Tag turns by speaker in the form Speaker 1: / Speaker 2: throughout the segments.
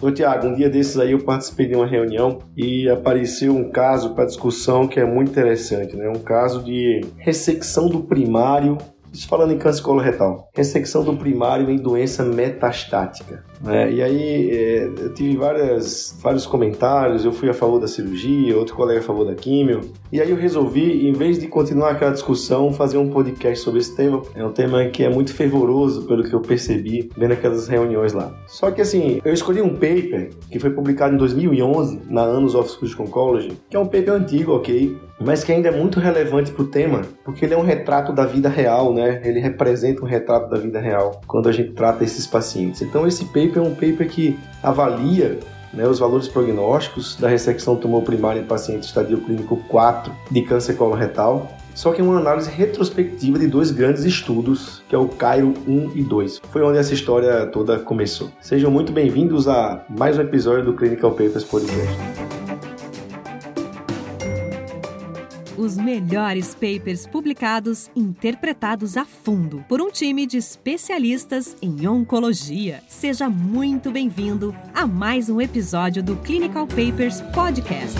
Speaker 1: Ô Tiago, um dia desses aí eu participei de uma reunião e apareceu um caso para discussão que é muito interessante, né? Um caso de ressecção do primário isso falando em câncer coloretal. Ressecção do primário em doença metastática. Né? E aí é, eu tive várias, vários comentários, eu fui a favor da cirurgia, outro colega a favor da químio. E aí eu resolvi, em vez de continuar aquela discussão, fazer um podcast sobre esse tema. É um tema que é muito fervoroso, pelo que eu percebi, vendo aquelas reuniões lá. Só que assim, eu escolhi um paper que foi publicado em 2011 na Annals of Surgical Oncology, que é um paper antigo, ok? mas que ainda é muito relevante para o tema, porque ele é um retrato da vida real, né? Ele representa um retrato da vida real quando a gente trata esses pacientes. Então esse paper é um paper que avalia né, os valores prognósticos da ressecção tumor primário em paciente estadio clínico 4 de câncer coloretal, só que é uma análise retrospectiva de dois grandes estudos, que é o Cairo 1 e 2. Foi onde essa história toda começou. Sejam muito bem-vindos a mais um episódio do Clinical Papers Podcast.
Speaker 2: Os melhores papers publicados, interpretados a fundo por um time de especialistas em oncologia. Seja muito bem-vindo a mais um episódio do Clinical Papers Podcast.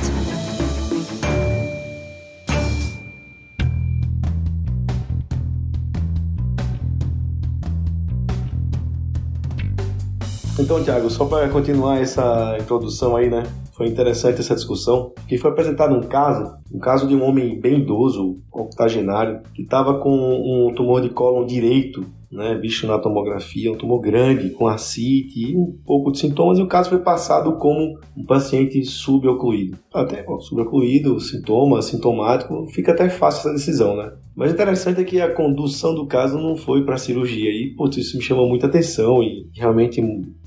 Speaker 1: Então, Thiago, só para continuar essa introdução aí, né? Foi interessante essa discussão, que foi apresentado um caso, um caso de um homem bem idoso, octogenário, que estava com um tumor de cólon direito, né, visto na tomografia, um tumor grande, com ascite e um pouco de sintomas, e o caso foi passado como um paciente subocluído. Até bom, subocluído, sintoma, sintomático, fica até fácil essa decisão, né? Mas o interessante é que a condução do caso não foi para cirurgia e, putz, isso me chamou muita atenção e realmente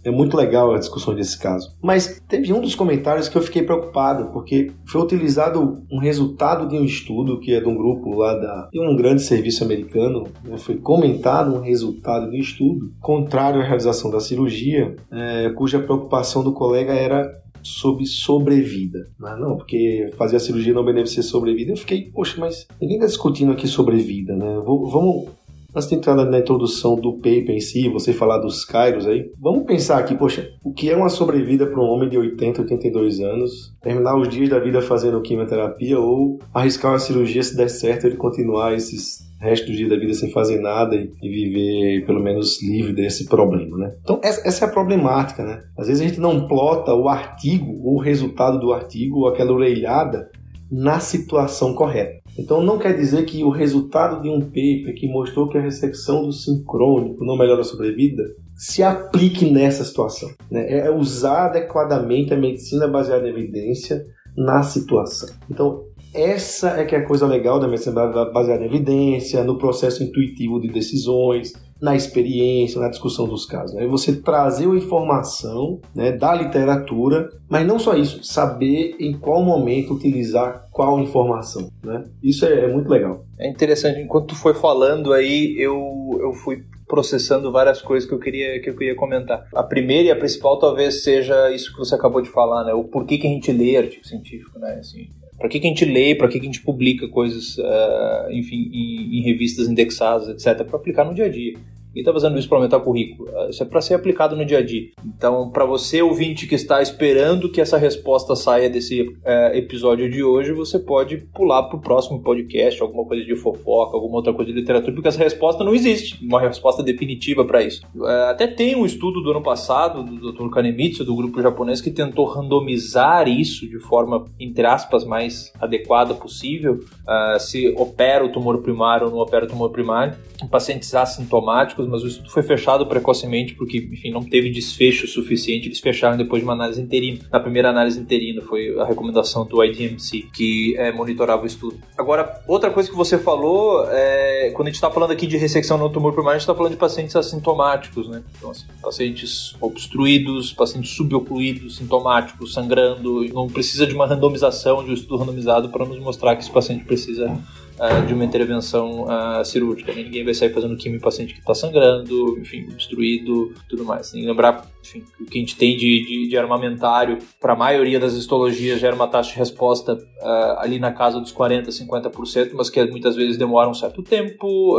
Speaker 1: é muito legal a discussão desse caso. Mas teve um dos comentários que eu fiquei preocupado, porque foi utilizado um resultado de um estudo que é de um grupo lá da, de um grande serviço americano, né? foi comentado um resultado do estudo contrário à realização da cirurgia, é, cuja preocupação do colega era sobre sobrevida. Né? não, porque fazer a cirurgia não beneficia sobrevida. Eu fiquei, poxa, mas ninguém está discutindo aqui sobrevida, né? Vamos, Antes de entrar na introdução do paper em si, você falar dos Kairos aí, vamos pensar aqui, poxa, o que é uma sobrevida para um homem de 80, 82 anos, terminar os dias da vida fazendo quimioterapia ou arriscar uma cirurgia se der certo ele continuar esses resto do dia da vida sem fazer nada e, viver pelo menos livre desse problema, né? Então essa, essa, é a problemática, né? Às vezes a gente não plota o artigo ou o resultado do artigo ou aquela orelhada na situação correta. Então não quer dizer que o resultado de um paper que mostrou que a ressecção do sincrônico não melhora a sobrevida se aplique nessa situação. Né? É usar adequadamente a medicina baseada em evidência na situação. Então essa é que é a coisa legal da medicina baseada em evidência, no processo intuitivo de decisões, na experiência, na discussão dos casos. É né? você trazer a informação né, da literatura, mas não só isso, saber em qual momento utilizar qual informação. Né? Isso é, é muito legal.
Speaker 3: É interessante, enquanto tu foi falando aí, eu, eu fui processando várias coisas que eu queria que eu queria comentar. A primeira e a principal talvez seja isso que você acabou de falar, né? O porquê que a gente lê artigo científico, né? Assim, para que, que a gente lê, para que, que a gente publica coisas, uh, enfim, em, em, revistas indexadas, etc., para aplicar no dia a dia. Quem está fazendo isso para aumentar o currículo? Ah, isso é para ser aplicado no dia a dia. Então, para você, ouvinte, que está esperando que essa resposta saia desse uh, episódio de hoje, você pode pular para o próximo podcast, alguma coisa de fofoca, alguma outra coisa de literatura, porque essa resposta não existe, uma resposta definitiva para isso. Uh, até tem um estudo do ano passado, do Dr. Kanemitsu, do grupo japonês, que tentou randomizar isso de forma, entre aspas, mais adequada possível, uh, se opera o tumor primário ou não opera o tumor primário, pacientes assintomáticos mas o estudo foi fechado precocemente porque, enfim, não teve desfecho suficiente. Eles fecharam depois de uma análise interina. Na primeira análise interina foi a recomendação do IDMC, que é, monitorava o estudo. Agora, outra coisa que você falou, é, quando a gente está falando aqui de ressecção no tumor primário, a gente está falando de pacientes assintomáticos, né? Então, assim, pacientes obstruídos, pacientes subocluídos, sintomáticos, sangrando. Não precisa de uma randomização, de um estudo randomizado para nos mostrar que esse paciente precisa uh, de uma intervenção uh, cirúrgica. Ninguém vai sair fazendo quimio paciente que está sangrando, enfim, destruído, tudo mais. Tem que lembrar, enfim, o que a gente tem de, de, de armamentário para a maioria das histologias gera uma taxa de resposta uh, ali na casa dos 40%, 50%, mas que muitas vezes demora um certo tempo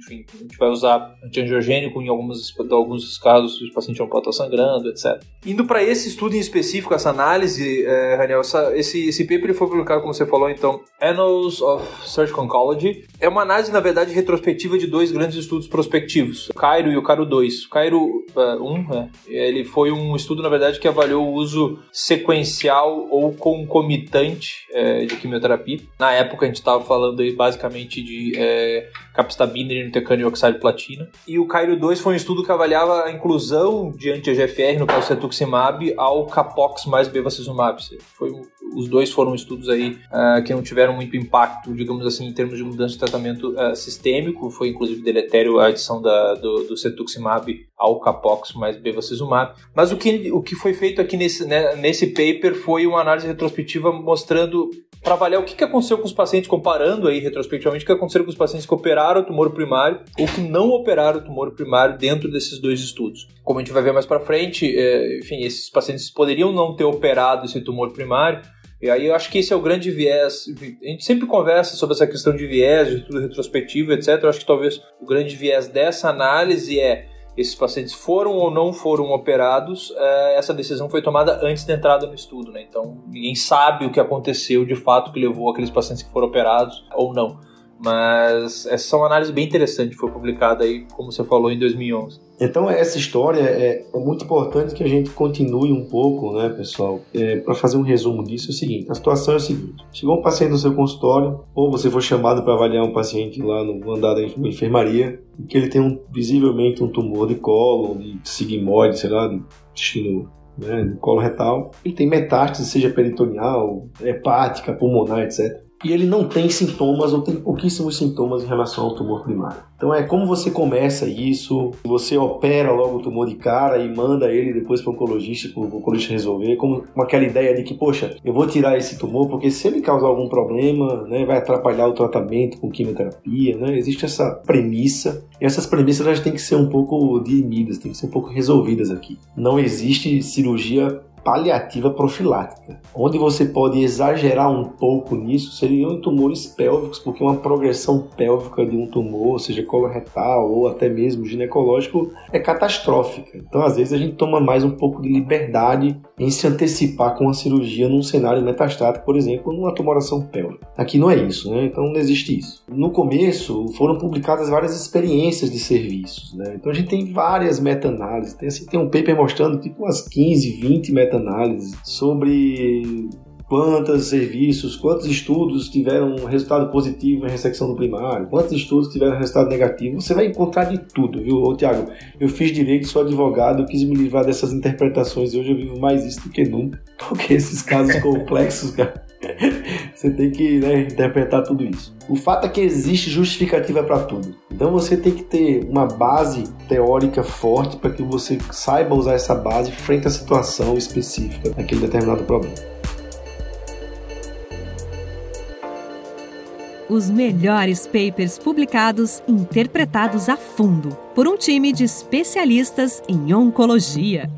Speaker 3: enfim, a gente vai usar antiangiogênico em alguns, alguns casos, o paciente pode estar sangrando, etc. Indo para esse estudo em específico, essa análise, é, Raniel, essa, esse, esse paper foi publicado, como você falou, então, Annals of Surgical Oncology. É uma análise, na verdade, retrospectiva de dois grandes estudos prospectivos, o Cairo e o Cairo 2. O Cairo uh, 1, é, ele foi um estudo, na verdade, que avaliou o uso sequencial ou concomitante é, de quimioterapia. Na época, a gente estava falando aí basicamente de é, capecitabina e intercânio oxide platina. E o Cairo 2 foi um estudo que avaliava a inclusão de anti-EGFR, no caso cetuximab, ao capox mais bevacizumab. Foi, os dois foram estudos aí uh, que não tiveram muito impacto, digamos assim, em termos de mudança de tratamento uh, sistêmico. Foi inclusive deletério a adição da, do, do cetuximab ao capox mais bevacizumab. Mas o que, o que foi feito aqui nesse, né, nesse paper foi uma análise retrospectiva mostrando para avaliar o que, que aconteceu com os pacientes, comparando aí retrospectivamente o que aconteceu com os pacientes que operaram o tumor primário ou que não operaram o tumor primário dentro desses dois estudos. Como a gente vai ver mais para frente, é, enfim, esses pacientes poderiam não ter operado esse tumor primário, e aí eu acho que esse é o grande viés. A gente sempre conversa sobre essa questão de viés, de tudo retrospectivo, etc. Eu acho que talvez o grande viés dessa análise é esses pacientes foram ou não foram operados, é, essa decisão foi tomada antes da entrada no estudo, né? Então ninguém sabe o que aconteceu de fato que levou aqueles pacientes que foram operados ou não. Mas essa é uma análise bem interessante, foi publicada aí, como você falou, em 2011.
Speaker 1: Então essa história é, é muito importante que a gente continue um pouco, né, pessoal? É, Para fazer um resumo disso é o seguinte: a situação é a seguinte: chegou um paciente no seu consultório, ou você foi chamado para avaliar um paciente lá no andar da enfermaria, que ele tem um, visivelmente um tumor de colo, de sigmoide, sei lá, de intestino né, colo retal. Ele tem metástase, seja peritoneal, hepática, pulmonar, etc e ele não tem sintomas ou tem pouquíssimos sintomas em relação ao tumor primário. Então é como você começa isso, você opera logo o tumor de cara e manda ele depois para o oncologista, para o oncologista resolver, como com aquela ideia de que, poxa, eu vou tirar esse tumor porque se ele causar algum problema, né, vai atrapalhar o tratamento com quimioterapia, né? Existe essa premissa e essas premissas elas têm que ser um pouco dirimidas, têm que ser um pouco resolvidas aqui. Não existe cirurgia paliativa profilática. Onde você pode exagerar um pouco nisso seriam em tumores pélvicos, porque uma progressão pélvica de um tumor, seja coloretal ou até mesmo ginecológico, é catastrófica. Então, às vezes, a gente toma mais um pouco de liberdade em se antecipar com a cirurgia num cenário metastático, por exemplo, numa tumoração pélvica. Aqui não é isso, né? Então não existe isso. No começo, foram publicadas várias experiências de serviços, né? Então a gente tem várias meta-análises. Tem, assim, tem um paper mostrando tipo umas 15, 20 meta meta-análise sobre quantos serviços, quantos estudos tiveram resultado positivo em ressecção do primário, quantos estudos tiveram resultado negativo, você vai encontrar de tudo, viu, Ô, Tiago? Eu fiz direito, sou advogado, quis me livrar dessas interpretações e hoje eu vivo mais isso do que nunca, porque esses casos complexos, cara, você tem que né, interpretar tudo isso. O fato é que existe justificativa para tudo. Então você tem que ter uma base teórica forte para que você saiba usar essa base frente à situação específica daquele determinado problema.
Speaker 2: Os melhores papers publicados interpretados a fundo por um time de especialistas em oncologia.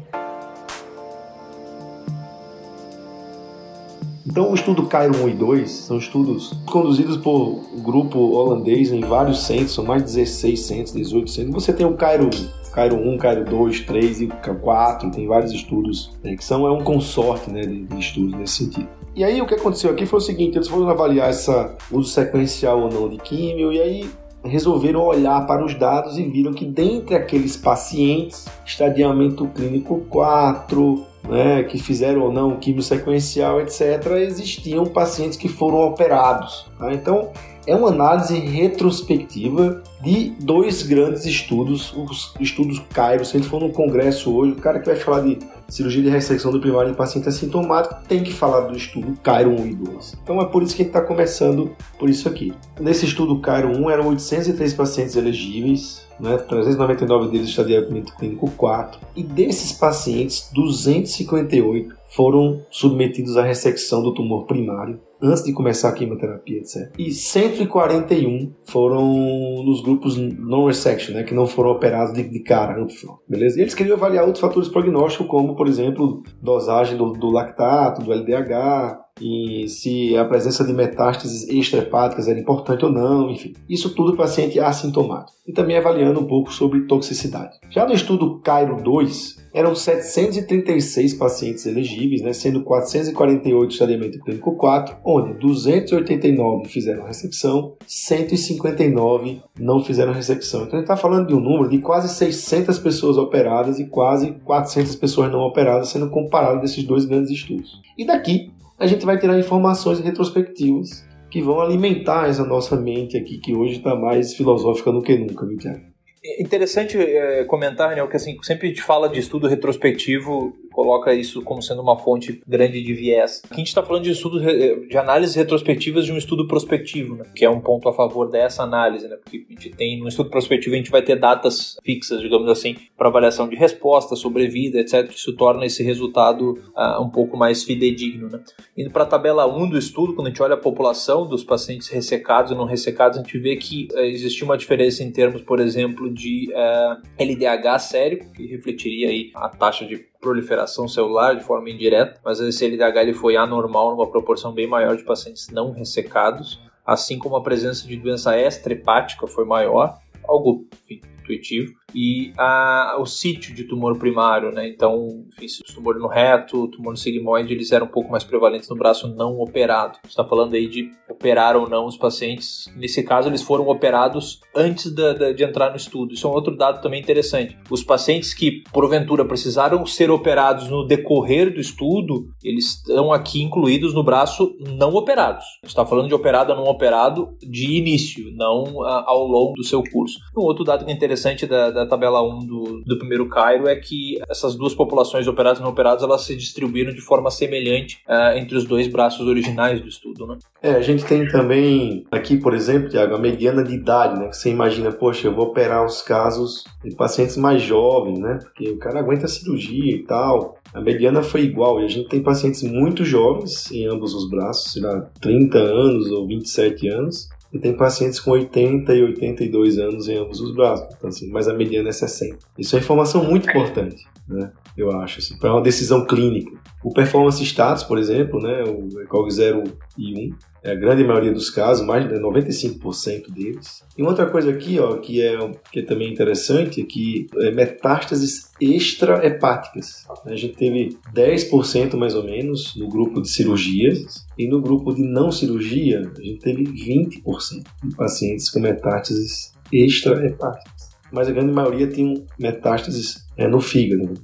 Speaker 1: Então, o estudo Cairo 1 e 2 são estudos conduzidos por um grupo holandês em vários centros, são mais de 16 centros, 18 centros. Você tem o Cairo Cairo 1, Cairo 2, 3 e 4, tem vários estudos né, que são é um consorte né, de, de, estudos nesse sentido. E aí o que aconteceu aqui foi o seguinte, eles foram avaliar essa uso sequencial ou não de químio e aí resolveram olhar para os dados e viram que dentre aqueles pacientes, estadiamento clínico 4, né, que fizeram ou não químio sequencial, etc., existiam pacientes que foram operados. Tá? Então, é uma análise retrospectiva de dois grandes estudos, os estudos Cairo. Se a gente for no congresso hoje, o cara que vai falar de cirurgia de ressecção do primário em paciente assintomático tem que falar do estudo Cairo 1 e 2. Então é por isso que a gente está começando por isso aqui. Nesse estudo Cairo 1 eram 803 pacientes elegíveis, né, 399 deles estadiamento clínico 4, e desses pacientes, 258 foram submetidos à ressecção do tumor primário antes de começar a quimioterapia, etc. E 141 foram nos grupos non-resection, né, que não foram operados de, de cara, beleza? E eles queriam avaliar outros fatores prognósticos, como, por exemplo, dosagem do, do lactato, do LDH, e se a presença de metástases extrahepáticas era importante ou não, enfim. Isso tudo paciente assintomático. E também avaliando um pouco sobre toxicidade. Já no estudo Cairo 2, eram 736 pacientes elegíveis, né, sendo 448 de estadiamento clínico 4, onde 289 fizeram ressecção, 159 não fizeram ressecção. Então a gente está falando de um número de quase 600 pessoas operadas e quase 400 pessoas não operadas, sendo comparado desses dois grandes estudos. E daqui a gente vai tirar informações retrospectivas que vão alimentar essa nossa mente aqui, que hoje está mais filosófica do que nunca, viu, Tiago?
Speaker 3: É interessante é, comentar, né, que assim, sempre a gente fala de estudo retrospectivo coloca isso como sendo uma fonte grande de viés. Aqui a gente está falando de estudo de análises retrospectivas de um estudo prospectivo, né? que é um ponto a favor dessa análise, né? porque a gente tem no estudo prospectivo a gente vai ter datas fixas, digamos assim, para avaliação de resposta, sobrevida, etc. Isso torna esse resultado uh, um pouco mais fidedigno. Né? Indo para a tabela 1 do estudo, quando a gente olha a população dos pacientes ressecados e não ressecados, a gente vê que uh, uma diferença em termos, por exemplo, de uh, eh, LDH sérico, que refletiria aí a taxa de proliferação celular de forma indireta, mas esse LDH foi anormal numa proporção bem maior de pacientes não ressecados, assim como a presença de doença extra-hepática foi maior, algo enfim, intuitivo e a, o sítio de tumor primário, né? Então, enfim, o tumor no reto, o tumor no sigmoide, eles eram um pouco mais prevalentes no braço não operado. Você está falando aí de operar ou não os pacientes. Nesse caso, eles foram operados antes da, da, de entrar no estudo. Isso é um outro dado também interessante. Os pacientes que, porventura, precisaram ser operados no decorrer do estudo, eles estão aqui incluídos no braço não operados. Você está falando de operado ou não operado de início, não a, ao longo do seu curso. Um outro dado que é interessante da, da da tabela 1 do, do primeiro Cairo é que essas duas populações operadas e não operadas elas se distribuíram de forma semelhante uh, entre os dois braços originais do estudo, né?
Speaker 1: É, a gente tem também aqui, por exemplo, Tiago, a mediana de idade, né? Que você imagina, poxa, eu vou operar os casos de pacientes mais jovens, né? Porque o cara aguenta a cirurgia e tal. A mediana foi igual, e a gente tem pacientes muito jovens em ambos os braços, sei lá, 30 anos ou 27 anos, e tem pacientes com 80 e 82 anos em ambos os braços, então, assim, mas a mediana é 60. Isso é informação muito importante, né? Eu acho, assim, para uma decisão clínica. O performance status, por exemplo, né, o ECOG 0 e 1, é a grande maioria dos casos, mais de 95% deles. E outra coisa aqui, ó, que é, que é também interessante, é que é metástases extrahepáticas. A gente teve 10% mais ou menos no grupo de cirurgias e no grupo de não cirurgia a gente teve 20% de pacientes com metástases extrahepáticas. Mas a grande maioria tinham metástases é, no fígado.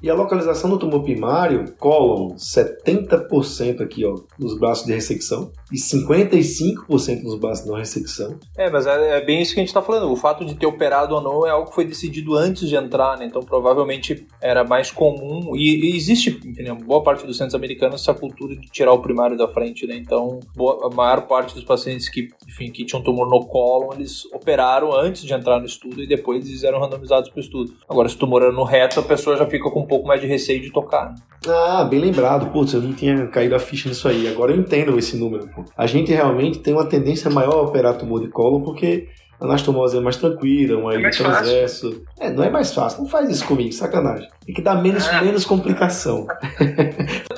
Speaker 1: E a localização do tumor primário, cólon, 70% aqui ó, nos braços de ressecção e 55% nos de não ressecção.
Speaker 3: É, mas é, é, bem isso que a gente está falando. O fato de ter operado ou não é algo que foi decidido antes de entrar, né? Então provavelmente era mais comum. E, e existe, enfim, boa parte dos centros americanos essa cultura de tirar o primário da frente, né? Então boa, a maior parte dos pacientes que, enfim, que tinham tumor no cólon, eles operaram antes de entrar no estudo e depois eles eram randomizados para o estudo. Agora, se o tumor era no reto, a pessoa já fica com pouco mais de receio de tocar.
Speaker 1: Ah, bem lembrado. Putz, eu não tinha caído a ficha nisso aí. Agora eu entendo esse número. A gente realmente tem uma tendência maior a operar tumor de cólon porque a anastomose é mais tranquila, uma é transverso. É, não é mais fácil. Não faz isso comigo, sacanagem. Tem que dar menos, ah. menos complicação.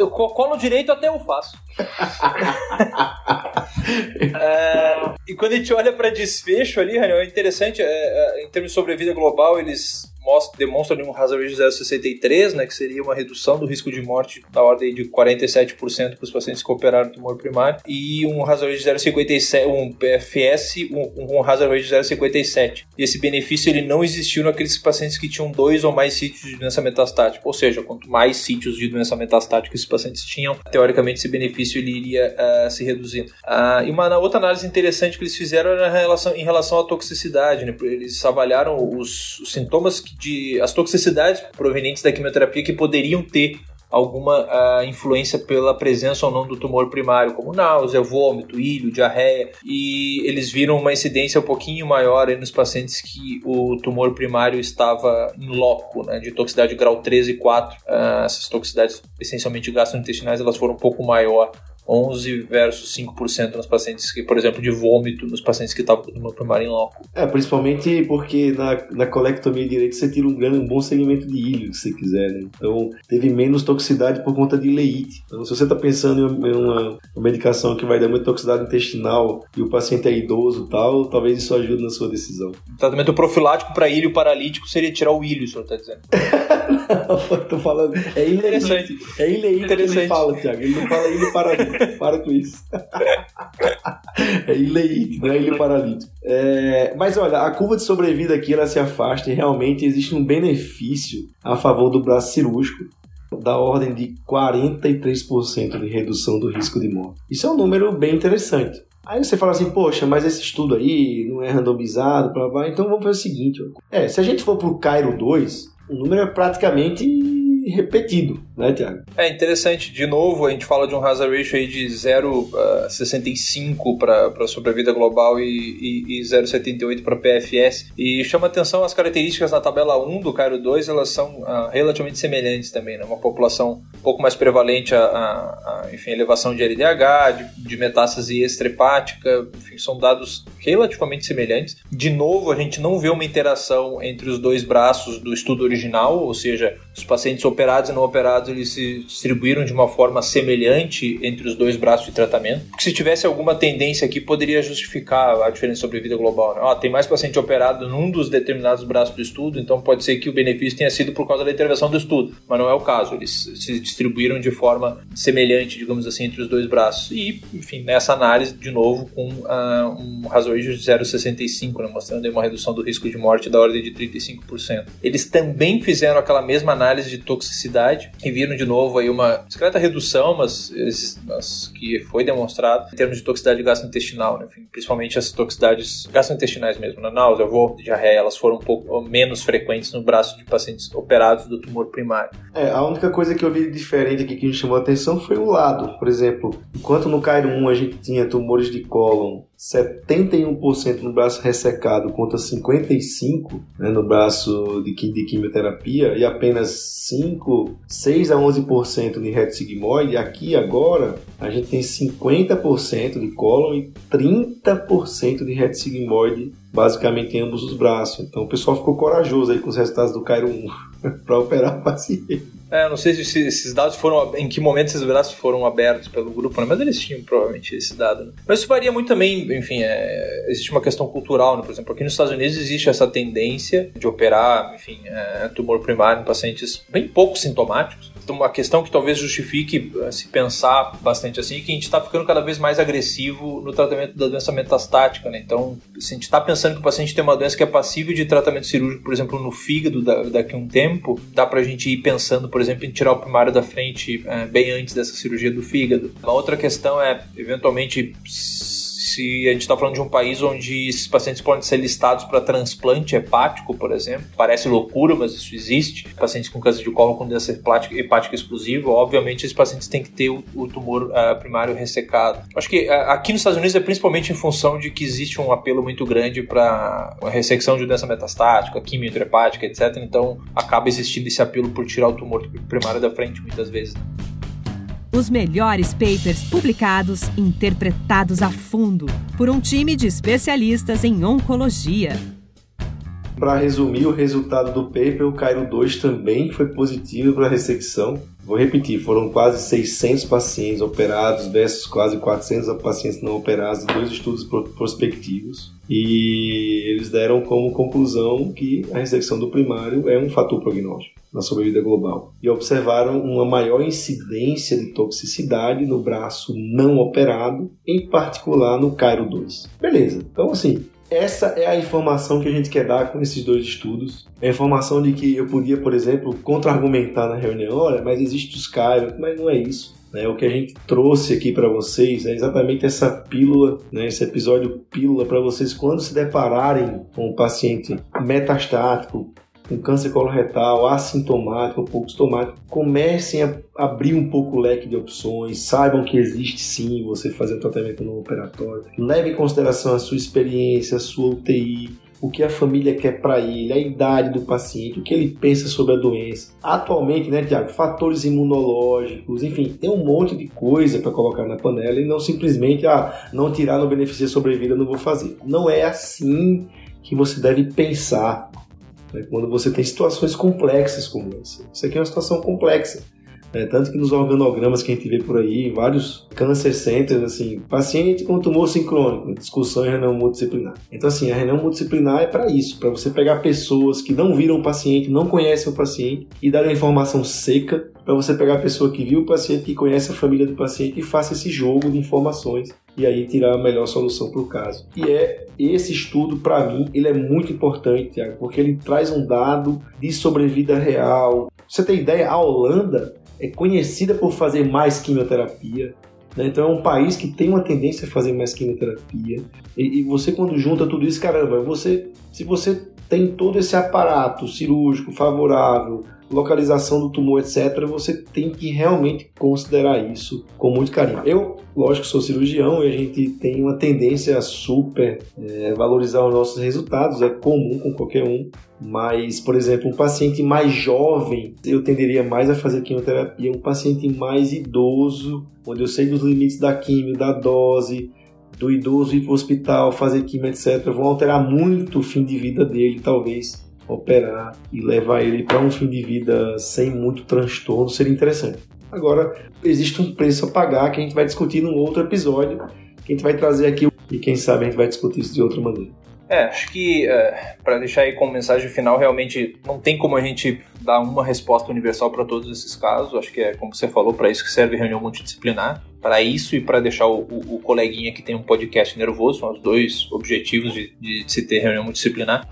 Speaker 3: O colo direito até eu faço. é, e quando a gente olha para desfecho ali, é interessante, é, é, em termos de sobrevida global, eles mostra, demonstra um hazard ratio 0,63, né, que seria uma redução do risco de morte da ordem de 47% para os pacientes que operaram tumor primário, e um hazard ratio 0,57, um PFS, um, um hazard ratio 0,57. E esse benefício ele não existiu naqueles pacientes que tinham dois ou mais sítios de doença metastática, ou seja, quanto mais sítios de doença metastática esses pacientes tinham, teoricamente esse benefício ele iria uh, se reduzindo. Uh, e uma outra análise interessante que eles fizeram era em relação, em relação à toxicidade, né? eles avaliaram os, os sintomas de as toxicidades provenientes da quimioterapia que poderiam ter alguma uh, influência pela presença ou não do tumor primário, como náusea, vômito, ilho, diarreia, e eles viram uma incidência um pouquinho maior nos pacientes que o tumor primário estava em loco, né, de toxicidade grau 3 e 4. Uh, ah, essas toxicidades essencialmente gastrointestinais elas foram um pouco maior 11 versus 5% nos pacientes que, por exemplo, de vômito nos pacientes que estavam no primário em loco.
Speaker 1: É, principalmente porque na, na colectomia direita você tira um, grande, um bom segmento de ilho, se você quiser, né? Então, teve menos toxicidade por conta de leite. Então, se você está pensando em uma, uma, medicação que vai dar muita toxicidade intestinal e o paciente é idoso e tal, talvez isso ajude na sua decisão.
Speaker 3: O tratamento profilático para ilho paralítico seria tirar o ilho, o senhor está dizendo.
Speaker 1: não, tô falando. É ileite. É ileite que ele fala, Tiago. Ele não fala ilho paralítico. Para com isso. é ileite, não é paralítico. É, mas olha, a curva de sobrevida aqui ela se afasta e realmente existe um benefício a favor do braço cirúrgico da ordem de 43% de redução do risco de morte. Isso é um número bem interessante. Aí você fala assim, poxa, mas esse estudo aí não é randomizado, blá, blá. então vamos fazer o seguinte. É, se a gente for para o Cairo 2, o número é praticamente repetido, né, Tiago?
Speaker 3: É interessante. De novo, a gente fala de um hazard ratio aí de 0,65 para sobrevida global e, e, e 0,78 para PFS. E chama atenção as características na tabela 1 do Cairo 2, elas são uh, relativamente semelhantes também, né? Uma população um pouco mais prevalente a, a, a enfim, elevação de LDH, de, de metástase extrahepática, enfim, são dados relativamente semelhantes. De novo, a gente não vê uma interação entre os dois braços do estudo original, ou seja, os pacientes operados e não operados eles se distribuíram de uma forma semelhante entre os dois braços de tratamento. Porque se tivesse alguma tendência aqui, poderia justificar a diferença sobre vida global. Né? Ó, tem mais paciente operado num dos determinados braços do estudo, então pode ser que o benefício tenha sido por causa da intervenção do estudo, mas não é o caso. Eles se distribuíram de forma semelhante, digamos assim, entre os dois braços. E, enfim, nessa análise, de novo, com uh, um hazard de 0,65, né, mostrando uma redução do risco de morte da ordem de 35%. Eles também fizeram aquela mesma análise de toxicidade e viram de novo aí uma discreta redução, mas, mas que foi demonstrado em termos de toxicidade gastrointestinal, né? Enfim, principalmente as toxicidades gastrointestinais mesmo, na náusea, vômito, diarreia, elas foram um pouco menos frequentes no braço de pacientes operados do tumor primário.
Speaker 1: É, a única coisa que eu vi diferente aqui que me chamou a atenção foi o lado. Por exemplo, enquanto no Cairo 1 a gente tinha tumores de cólon 71% no braço ressecado contra 55% né, no braço de, de, quimioterapia e apenas 5, 6 a 11% de reto sigmoide, aqui agora a gente tem 50% de cólon e 30% de reto sigmoide basicamente em ambos os braços. Então o pessoal ficou corajoso aí com os resultados do Cairo 1 para operar o paciente.
Speaker 3: É, não sei se esses dados foram. em que momento esses braços foram abertos pelo grupo, né? mas eles tinham provavelmente esse dado. Né? Mas isso varia muito também, enfim, é, existe uma questão cultural, né? por exemplo, aqui nos Estados Unidos existe essa tendência de operar, enfim, é, tumor primário em pacientes bem pouco sintomáticos. Uma questão que talvez justifique é, se pensar bastante assim, é que a gente está ficando cada vez mais agressivo no tratamento da doença metastática, né? Então, se a gente está pensando que o paciente tem uma doença que é passível de tratamento cirúrgico, por exemplo, no fígado daqui a um tempo, dá para a gente ir pensando, por por exemplo, em tirar o primário da frente é, bem antes dessa cirurgia do fígado. Uma outra questão é, eventualmente, se a gente está falando de um país onde esses pacientes podem ser listados para transplante hepático, por exemplo, parece loucura, mas isso existe. Pacientes com câncer de colo com doença hepática exclusiva, obviamente esses pacientes têm que ter o, tumor uh, primário ressecado. Acho que uh, aqui nos Estados Unidos é principalmente em função de que existe um apelo muito grande para a ressecção de doença metastática, quimio hepática, etc. Então acaba existindo esse apelo por tirar o tumor primário da frente muitas vezes.
Speaker 2: Os melhores papers publicados, interpretados a fundo por um time de especialistas em oncologia.
Speaker 1: Para resumir o resultado do paper, o Cairo 2 também foi positivo para a ressecção. Vou repetir, foram quase 600 pacientes operados versus quase 400 pacientes não operados, dois estudos prospectivos. E eles deram como conclusão que a ressecção do primário é um fator prognóstico na sobrevida global. E observaram uma maior incidência de toxicidade no braço não operado, em particular no Cairo 2. Beleza, então assim, essa é a informação que a gente quer dar com esses dois estudos. É a informação de que eu podia, por exemplo, contra-argumentar na reunião, olha, mas existe os Cairo, mas não é isso. Né? O que a gente trouxe aqui para vocês é exatamente essa pílula, né? esse episódio pílula para vocês quando se depararem com um paciente metastático, com câncer coloretal, assintomático ou pouco sintomático, comecem a abrir um pouco o leque de opções, saibam que existe sim você fazer um tratamento no operatório, leve em consideração a sua experiência, a sua UTI, o que a família quer para ele, a idade do paciente, o que ele pensa sobre a doença. Atualmente, né, Tiago, fatores imunológicos, enfim, tem um monte de coisa para colocar na panela e não simplesmente, ah, não tirar no benefício sobrevida, não vou fazer. Não é assim que você deve pensar né, quando você tem situações complexas como essa. Isso aqui é uma situação complexa. É, tanto que nos organogramas que a gente vê por aí, vários câncer centers, assim, paciente com tumor sincrônico, discussão em reunião multidisciplinar. Então, assim, a reunião multidisciplinar é para isso, para você pegar pessoas que não viram o paciente, não conhecem o paciente e dar a informação seca para você pegar a pessoa que viu o paciente, que conhece a família do paciente e faça esse jogo de informações e aí tirar a melhor solução para o caso. E é esse estudo, para mim, ele é muito importante, Tiago, porque ele traz um dado de sobrevida real. Você tem ideia, a Holanda é conhecida por fazer mais quimioterapia. Né? Então é um país que tem uma tendência a fazer mais quimioterapia. E, e, você quando junta tudo isso, caramba, você, se você tem todo esse aparato cirúrgico favorável, localização do tumor, etc., você tem que realmente considerar isso com muito carinho. Eu, lógico, sou cirurgião e a gente tem uma tendência a super é, valorizar os nossos resultados, é comum com qualquer um, mas, por exemplo, um paciente mais jovem, eu tenderia mais a fazer quimioterapia. Um paciente mais idoso, onde eu sei dos limites da quimio, da dose, do idoso ir para o hospital, fazer quimio, etc., vão alterar muito o fim de vida dele, talvez operar e levar ele para um fim de vida sem muito transtorno seria interessante. Agora, existe um preço a pagar que a gente vai discutir num outro episódio, que a gente vai trazer aqui e quem sabe a gente vai discutir isso de outra maneira.
Speaker 3: É, acho que é, para deixar aí como mensagem final, realmente não tem como a gente dar uma resposta universal para todos esses casos. Acho que é, como você falou, para isso que serve reunião multidisciplinar para isso e para deixar o, o, o, coleguinha que tem um podcast nervoso, são os dois objetivos de, de, se ter reunião multidisciplinar.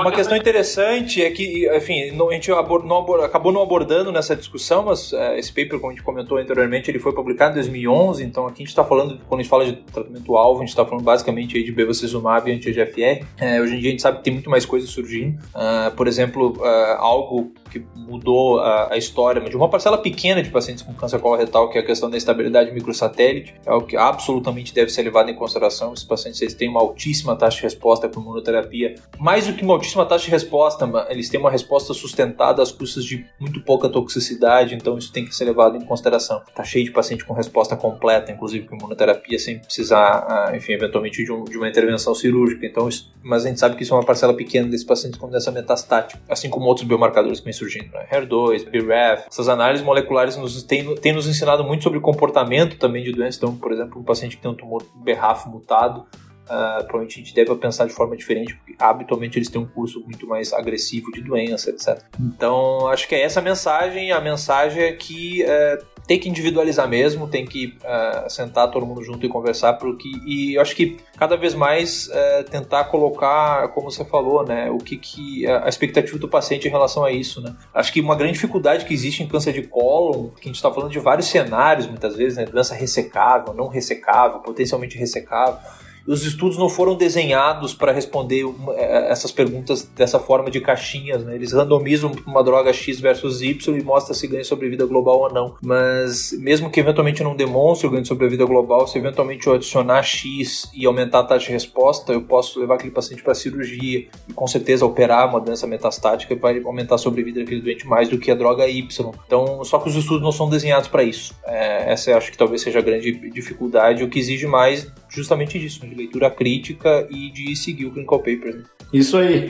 Speaker 3: Uma questão interessante é que, enfim, não, a gente não abord, acabou não abordando nessa discussão, mas uh, esse paper, como a gente comentou anteriormente, ele foi publicado em 2011, então aqui a gente está falando, quando a gente fala de tratamento-alvo, a gente está falando basicamente de bevacizumab e anti-GFR. É, hoje em dia a gente sabe que tem muito mais coisas surgindo. Uh, por exemplo, uh, algo que mudou a, a, história de uma parcela pequena de pacientes com câncer coloretal, que é a questão da estabilidade microsatélite, é o que absolutamente deve ser levado em consideração. Esses pacientes eles têm uma altíssima taxa de resposta com imunoterapia. Mais do que uma altíssima taxa de resposta, eles têm uma resposta sustentada às custas de muito pouca toxicidade, então isso tem que ser levado em consideração. Tá cheio de paciente com resposta completa, inclusive com imunoterapia, sem precisar, ah, enfim, eventualmente de, um, de uma intervenção cirúrgica. Então, isso, mas a gente sabe que isso é uma parcela pequena desses pacientes com doença metastática, assim como outros biomarcadores que surgindo, né? HER2, BRAF. Essas análises moleculares nos, têm, têm nos ensinado muito sobre comportamento também de doença. Então, por exemplo, um paciente que tem um tumor BRAF mutado, Uh, provavelmente a gente deve pensar de forma diferente, porque habitualmente eles têm um curso muito mais agressivo de doença, etc. Então, acho que é essa a mensagem. A mensagem é que uh, tem que individualizar mesmo, tem que uh, sentar todo mundo junto e conversar, porque, e eu acho que cada vez mais tentar colocar, como você falou, né, o que, que a expectativa do paciente em relação a isso, né. Acho que uma grande dificuldade que existe em câncer de cólon, que a gente está falando de vários cenários muitas vezes, né, doença ressecável, não ressecável, potencialmente ressecável, os estudos não foram desenhados para responder é, essas perguntas dessa forma de caixinhas, né? Eles randomizam uma droga X versus Y e mostra se ganha sobrevida global ou não. Mas mesmo que eventualmente não demonstre o ganho de sobrevida global, se eventualmente eu adicionar X e aumentar a taxa de resposta, eu posso levar aquele paciente para cirurgia e com certeza operar uma doença metastática vai aumentar a sobrevida daquele doente mais do que a droga Y. Então, só que os estudos não são desenhados para isso. É, essa acho que talvez seja a grande dificuldade, o que exige mais justamente disso, de leitura crítica e de seguir o Clinical Papers. Né?
Speaker 1: Isso aí.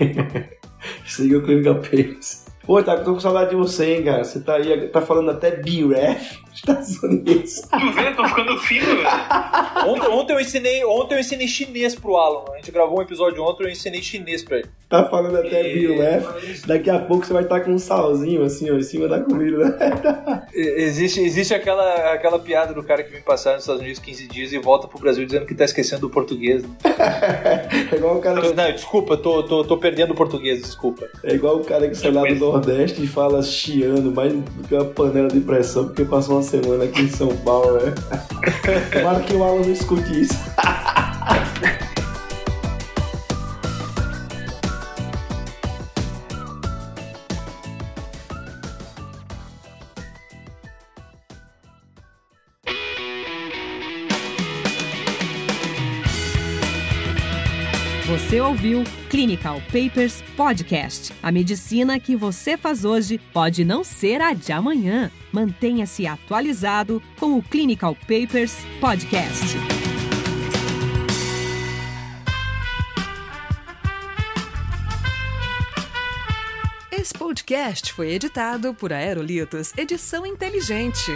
Speaker 1: seguir o Clinical Papers. Pô, tá, tô com saudade de você, hein, cara. Você tá aí, tá falando até BREF. Estados Unidos.
Speaker 3: Tu vê? Tô ficando fino, velho. Ontem, ontem, eu ensinei, ontem eu ensinei chinês pro Alan. A gente gravou um episódio ontem, eu ensinei chinês pra ele.
Speaker 1: Tá falando até e... BREF. Daqui a pouco você vai estar com um salzinho assim, ó, em cima da comida, né?
Speaker 3: existe, existe aquela, aquela piada do cara que vem passar nos Estados Unidos 15 dias e volta pro Brasil dizendo que tá esquecendo o português. Né?
Speaker 1: é igual o cara.
Speaker 3: Não, desculpa, tô, tô, tô perdendo o português, desculpa.
Speaker 1: É igual o cara que sai lá do Nordeste e fala chiando mais do que uma panela de pressão porque passou uma semana aqui em São Paulo, né? Tomara que o Alan não escute isso.
Speaker 2: Você ouviu Clinical Papers Podcast. A medicina que você faz hoje pode não ser a de amanhã. Mantenha-se atualizado com o Clinical Papers Podcast. Esse podcast foi editado por Aerolitos Edição Inteligente.